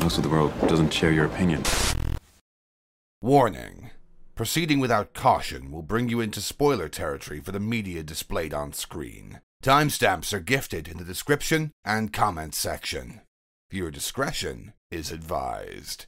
Most of the world doesn't share your opinion. Warning. Proceeding without caution will bring you into spoiler territory for the media displayed on screen. Timestamps are gifted in the description and comment section. Viewer discretion is advised.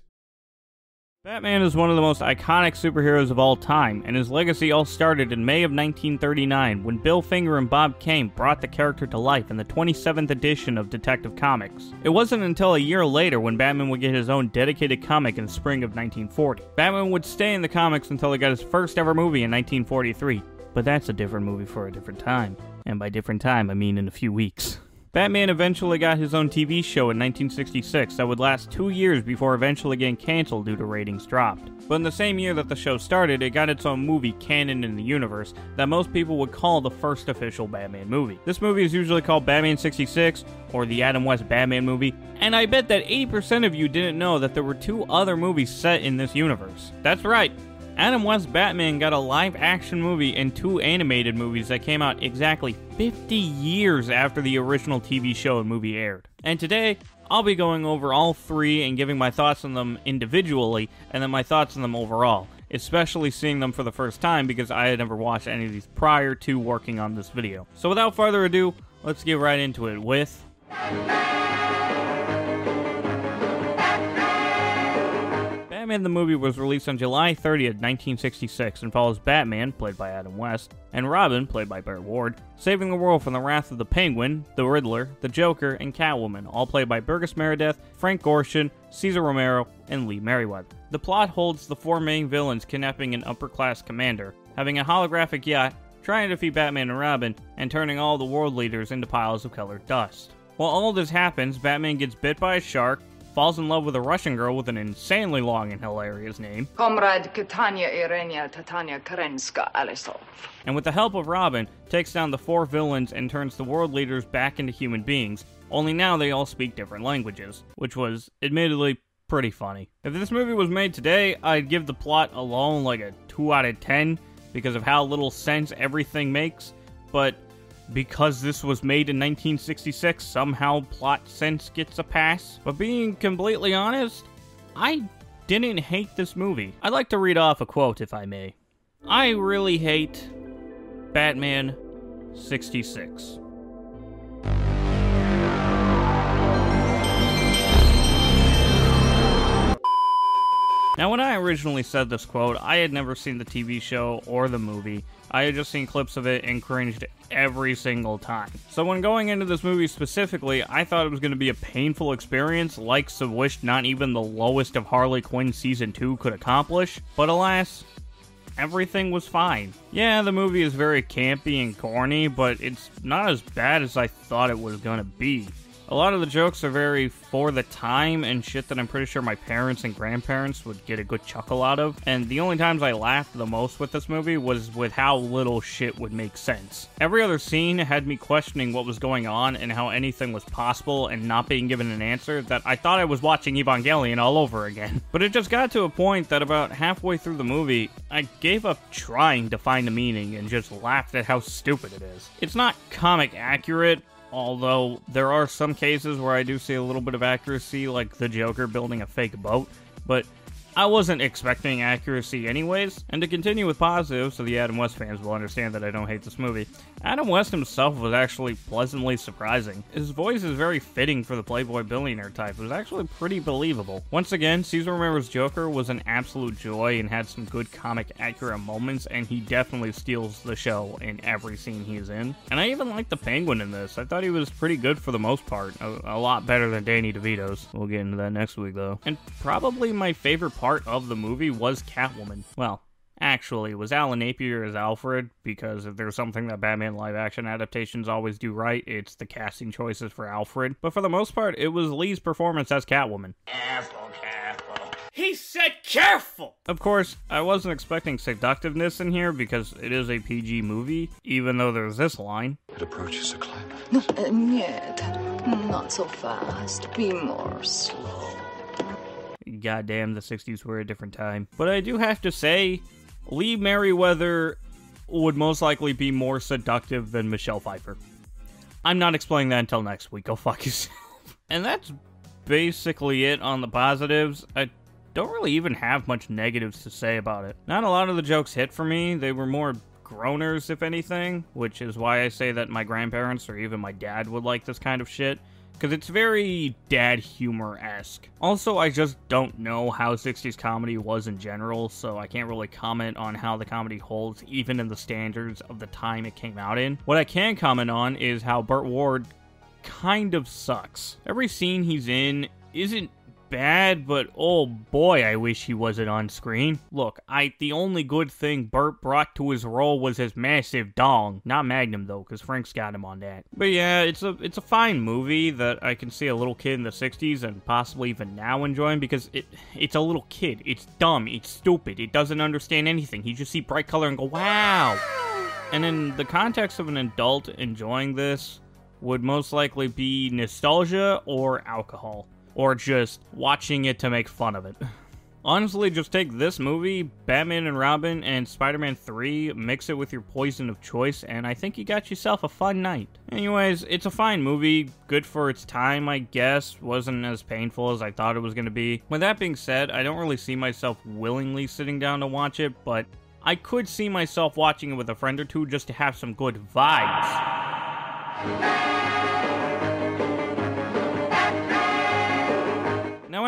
Batman is one of the most iconic superheroes of all time, and his legacy all started in May of 1939 when Bill Finger and Bob Kane brought the character to life in the 27th edition of Detective Comics. It wasn't until a year later when Batman would get his own dedicated comic in spring of 1940. Batman would stay in the comics until he got his first ever movie in 1943, but that's a different movie for a different time. And by different time, I mean in a few weeks. Batman eventually got his own TV show in 1966 that would last two years before eventually getting canceled due to ratings dropped. But in the same year that the show started, it got its own movie canon in the universe that most people would call the first official Batman movie. This movie is usually called Batman 66 or the Adam West Batman movie, and I bet that 80% of you didn't know that there were two other movies set in this universe. That's right, Adam West Batman got a live action movie and two animated movies that came out exactly 50 years after the original TV show and movie aired. And today, I'll be going over all three and giving my thoughts on them individually and then my thoughts on them overall, especially seeing them for the first time because I had never watched any of these prior to working on this video. So without further ado, let's get right into it with. Batman the movie was released on July 30th, 1966, and follows Batman, played by Adam West, and Robin, played by Burt Ward, saving the world from the wrath of the Penguin, the Riddler, the Joker, and Catwoman, all played by Burgess Meredith, Frank Gorshin, Cesar Romero, and Lee Meriwether. The plot holds the four main villains kidnapping an upper class commander, having a holographic yacht, trying to defeat Batman and Robin, and turning all the world leaders into piles of colored dust. While all this happens, Batman gets bit by a shark, falls in love with a Russian girl with an insanely long and hilarious name. Comrade Katania Irenia Tatania Karenska Alisov. And with the help of Robin, takes down the four villains and turns the world leaders back into human beings, only now they all speak different languages, which was, admittedly, pretty funny. If this movie was made today, I'd give the plot alone like a 2 out of 10 because of how little sense everything makes, but because this was made in 1966, somehow plot sense gets a pass. But being completely honest, I didn't hate this movie. I'd like to read off a quote, if I may. I really hate Batman 66. Now, when I originally said this quote, I had never seen the TV show or the movie. I had just seen clips of it and cringed every single time. So, when going into this movie specifically, I thought it was going to be a painful experience, like some wish not even the lowest of Harley Quinn Season 2 could accomplish. But alas, everything was fine. Yeah, the movie is very campy and corny, but it's not as bad as I thought it was going to be. A lot of the jokes are very for the time and shit that I'm pretty sure my parents and grandparents would get a good chuckle out of. And the only times I laughed the most with this movie was with how little shit would make sense. Every other scene had me questioning what was going on and how anything was possible and not being given an answer that I thought I was watching Evangelion all over again. But it just got to a point that about halfway through the movie, I gave up trying to find a meaning and just laughed at how stupid it is. It's not comic accurate, Although there are some cases where I do see a little bit of accuracy, like the Joker building a fake boat, but I wasn't expecting accuracy anyways. And to continue with positive, so the Adam West fans will understand that I don't hate this movie, Adam West himself was actually pleasantly surprising. His voice is very fitting for the Playboy billionaire type. It was actually pretty believable. Once again, Cesar Romero's Joker was an absolute joy and had some good comic accurate moments, and he definitely steals the show in every scene he's in. And I even like the Penguin in this. I thought he was pretty good for the most part. A, a lot better than Danny DeVito's. We'll get into that next week though. And probably my favorite part of the movie was Catwoman. Well, actually was Alan Napier as Alfred because if there's something that Batman live action adaptations always do right, it's the casting choices for Alfred. But for the most part, it was Lee's performance as Catwoman. Careful, careful. He said careful! Of course, I wasn't expecting seductiveness in here because it is a PG movie, even though there's this line. It approaches a climax. Um, yet, not so fast. Be more slow. goddamn, the 60s were a different time. But I do have to say, Lee Meriwether would most likely be more seductive than Michelle Pfeiffer. I'm not explaining that until next week. Go fuck yourself. and that's basically it on the positives. I don't really even have much negatives to say about it. Not a lot of the jokes hit for me. They were more groaners, if anything, which is why I say that my grandparents or even my dad would like this kind of shit. Because it's very dad humor esque. Also, I just don't know how 60s comedy was in general, so I can't really comment on how the comedy holds, even in the standards of the time it came out in. What I can comment on is how Burt Ward kind of sucks. Every scene he's in isn't bad, but oh boy, I wish he wasn't on screen. Look, I the only good thing Burt brought to his role was his massive dong. Not Magnum though, because Frank's got him on that. But yeah, it's a it's a fine movie that I can see a little kid in the '60s and possibly even now enjoying because it it's a little kid. It's dumb. It's stupid. It doesn't understand anything. He just see bright color and go wow. And in the context of an adult enjoying this, would most likely be nostalgia or alcohol or just watching it to make fun of it. Honestly, just take this movie, Batman and Robin, and Spider Man 3, mix it with your poison of choice, and I think you got yourself a fun night. Anyways, it's a fine movie, good for its time, I guess. Wasn't as painful as I thought it was to be. With that being said, I don't really see myself willingly sitting down to watch it, but I could see myself watching it with a friend or two just to have some good vibes.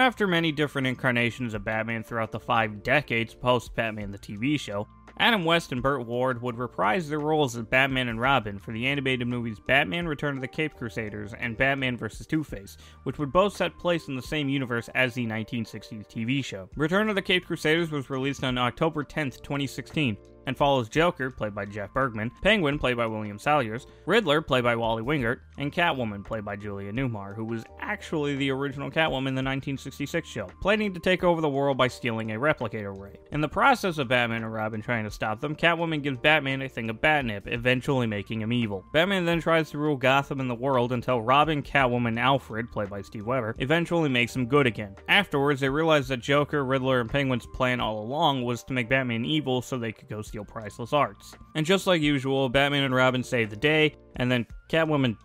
After many different incarnations of Batman throughout the five decades post Batman the TV show, Adam West and Burt Ward would reprise their roles as Batman and Robin for the animated movies Batman Return of the Cape Crusaders and Batman vs. Two Face, which would both set place in the same universe as the 1960s TV show. Return of the Cape Crusaders was released on October 10, 2016, and follows Joker, played by Jeff Bergman, Penguin, played by William Salyers, Riddler, played by Wally Wingert, and Catwoman, played by Julie Newmar, who was actually the original Catwoman in the 1966 show, planning to take over the world by stealing a replicator ray. In the process of Batman and Robin trying to stop them, Catwoman gives Batman a thing of batnip, eventually making him evil. Batman then tries to rule Gotham and the world until Robin, Catwoman, Alfred, played by Steve Weber, eventually makes him good again. Afterwards, they realize that Joker, Riddler, and Penguin's plan all along was to make Batman evil so they could go steal priceless arts. And just like usual, Batman and Robin save the day, and then Catwoman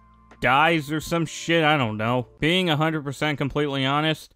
dies or some shit, I don't know. Being 100% completely honest,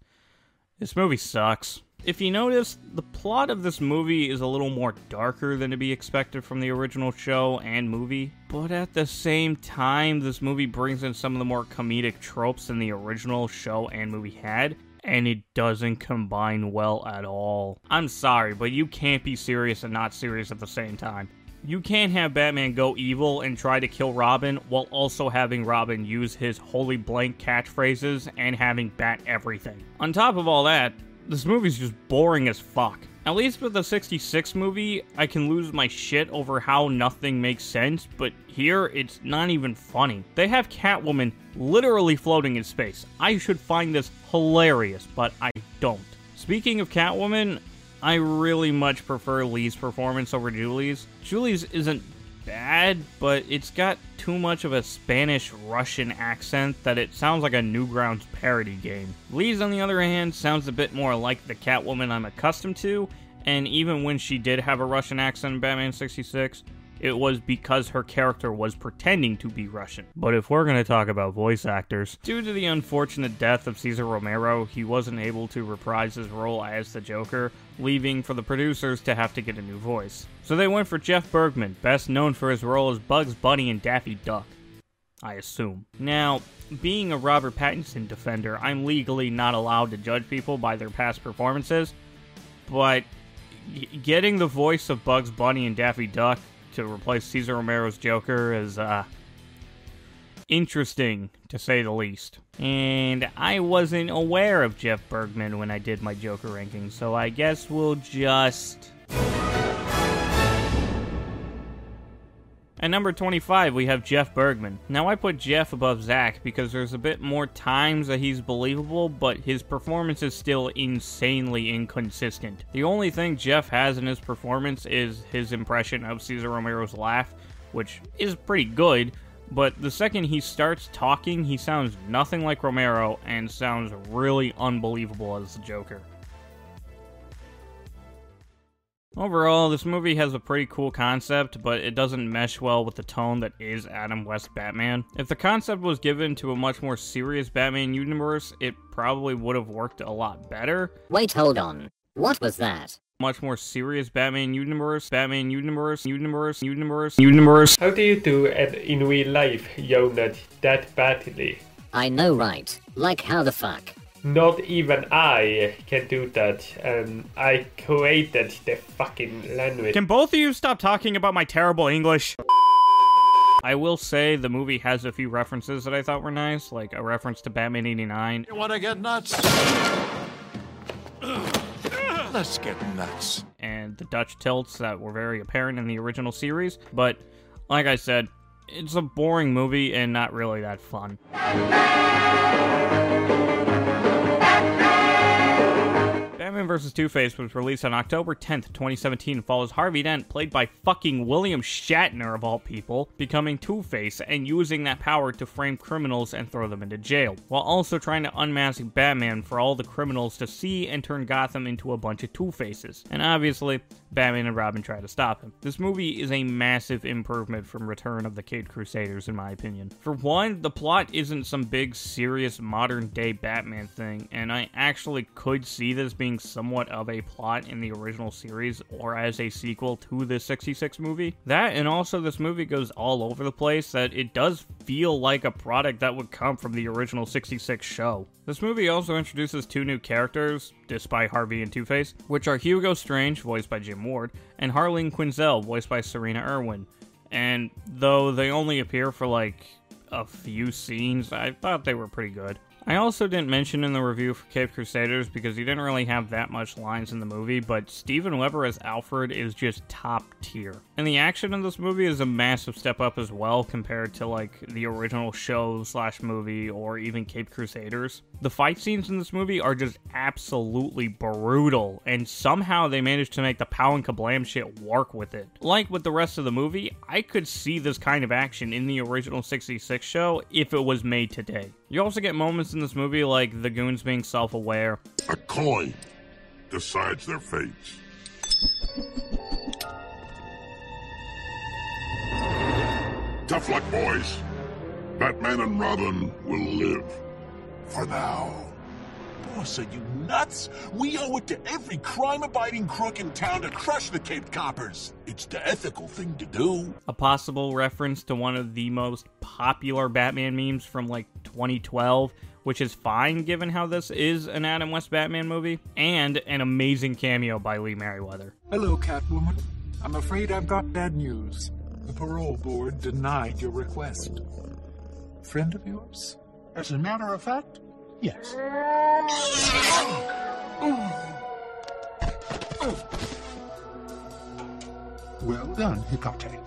this movie sucks. If you notice, the plot of this movie is a little more darker than to be expected from the original show and movie, but at the same time, this movie brings in some of the more comedic tropes than the original show and movie had, and it doesn't combine well at all. I'm sorry, but you can't be serious and not serious at the same time. You can't have Batman go evil and try to kill Robin while also having Robin use his holy blank catchphrases and having bat everything. On top of all that, this movie's just boring as fuck. At least with the 66 movie, I can lose my shit over how nothing makes sense, but here it's not even funny. They have Catwoman literally floating in space. I should find this hilarious, but I don't. Speaking of Catwoman, I really much prefer Lee's performance over Julie's. Julie's isn't bad, but it's got too much of a Spanish Russian accent that it sounds like a Newgrounds parody game. Lee's, on the other hand, sounds a bit more like the Catwoman I'm accustomed to, and even when she did have a Russian accent in Batman 66, it was because her character was pretending to be Russian. But if we're going to talk about voice actors, due to the unfortunate death of Cesar Romero, he wasn't able to reprise his role as the Joker, leaving for the producers to have to get a new voice. So they went for Jeff Bergman, best known for his role as Bugs Bunny and Daffy Duck. I assume. Now, being a Robert Pattinson defender, I'm legally not allowed to judge people by their past performances, but getting the voice of Bugs Bunny and Daffy Duck to replace Cesar Romero's Joker is uh, interesting to say the least. And I wasn't aware of Jeff Bergman when I did my Joker ranking, so I guess we'll just. At number 25, we have Jeff Bergman. Now, I put Jeff above Zach because there's a bit more times that he's believable, but his performance is still insanely inconsistent. The only thing Jeff has in his performance is his impression of Cesar Romero's laugh, which is pretty good, but the second he starts talking, he sounds nothing like Romero and sounds really unbelievable as the Joker. Overall, this movie has a pretty cool concept, but it doesn't mesh well with the tone that is Adam West Batman. If the concept was given to a much more serious Batman universe, it probably would have worked a lot better. Wait, hold on. What was that? Much more serious Batman universe, Batman universe, universe, universe, universe. How do you do it in real life, Jonah, that badly? I know, right? Like, how the fuck? Not even I can do that, and I created the fucking language. Can both of you stop talking about my terrible English? I will say the movie has a few references that I thought were nice, like a reference to Batman 89. You want to get nuts? Let's get nuts. and the Dutch tilts that were very apparent in the original series. But like I said, it's a boring movie and not really that fun. Batman vs. Two Face was released on October 10th, 2017, and follows Harvey Dent, played by fucking William Shatner of all people, becoming Two Face and using that power to frame criminals and throw them into jail, while also trying to unmask Batman for all the criminals to see and turn Gotham into a bunch of Two Faces. And obviously, Batman and Robin try to stop him. This movie is a massive improvement from Return of the Caped Crusaders, in my opinion. For one, the plot isn't some big, serious, modern day Batman thing, and I actually could see this being somewhat of a plot in the original series or as a sequel to the 66 movie. That, and also this movie goes all over the place, that it does feel like a product that would come from the original 66 show. This movie also introduces two new characters, despite Harvey and Two Face, which are Hugo Strange, voiced by Jim Ward, and Harleen Quinzel, voiced by Sirena Irwin. And though they only appear for like a few scenes, I thought they were pretty good. I also didn't mention in the review for Cape Crusaders because he didn't really have that much lines in the movie, but Steven Weber as Alfred is just top tier. And the action in this movie is a massive step up as well compared to like the original show slash movie or even Cape Crusaders. The fight scenes in this movie are just absolutely brutal, and somehow they managed to make the pow and kablam shit work with it. Like with the rest of the movie, I could see this kind of action in the original 66 show if it was made today. You also get moments in this movie like the goons being self aware, A coin decides their fates. Tough luck, boys. Batman and Robin will live. For now. Boss, are you nuts? We owe it to every crime-abiding crook in town to crush the Cape Coppers. It's the ethical thing to do. a possible reference to one of the most popular Batman memes from like 2012, which is fine given how this is an Adam West Batman movie, and an amazing cameo by Lee Meriwether. Hello, Catwoman. I'm afraid I've got bad news. The parole board denied your request. Friend of yours? As a matter of fact, Yes. well done, Hecate.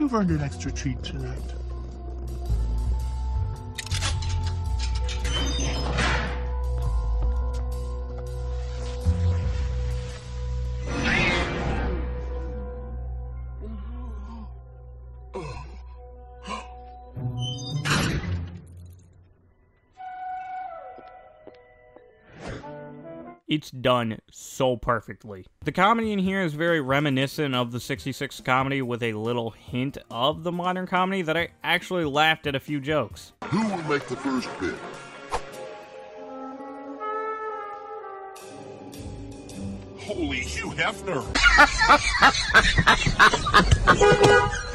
You've earned an extra treat tonight. It's done so perfectly. The comedy in here is very reminiscent of the 66 comedy with a little hint of the modern comedy that I actually laughed at a few jokes. Who will make the first bid? Holy Hugh Hefner!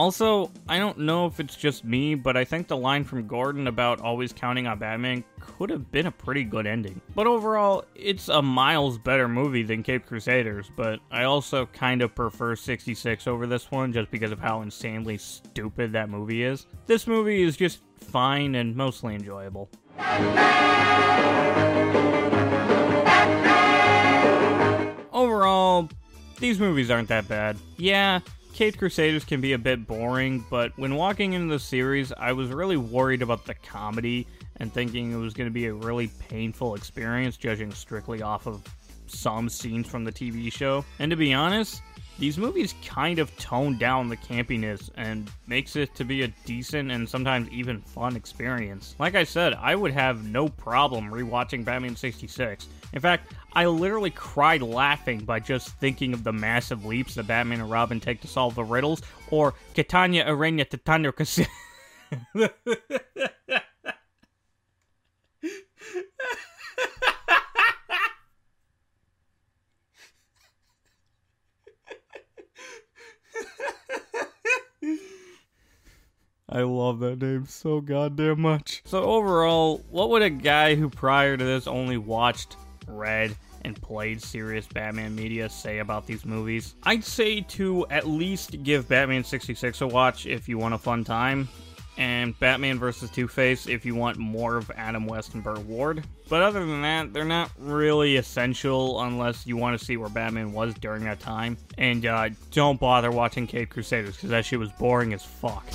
Also, I don't know if it's just me, but I think the line from Gordon about always counting on Batman could have been a pretty good ending. But overall, it's a miles better movie than Cape Crusaders, but I also kind of prefer 66 over this one just because of how insanely stupid that movie is. This movie is just fine and mostly enjoyable. Overall, these movies aren't that bad. Yeah, Caped Crusaders can be a bit boring, but when walking into the series, I was really worried about the comedy and thinking it was going to be a really painful experience, judging strictly off of some scenes from the TV show. And to be honest, these movies kind of tone down the campiness and makes it to be a decent and sometimes even fun experience. Like I said, I would have no problem rewatching Batman 66. In fact, I literally cried laughing by just thinking of the massive leaps that Batman and Robin take to solve the riddles, or Catania Arena Titania Casino. I love that name so goddamn much. So overall, what would a guy who prior to this only watched, read, and played serious Batman media say about these movies? I'd say to at least give Batman 66 a watch if you want a fun time, and Batman vs. Two Face if you want more of Adam West and Burt Ward. But other than that, they're not really essential unless you want to see where Batman was during that time. And uh, don't bother watching Cape Crusaders because that shit was boring as fuck.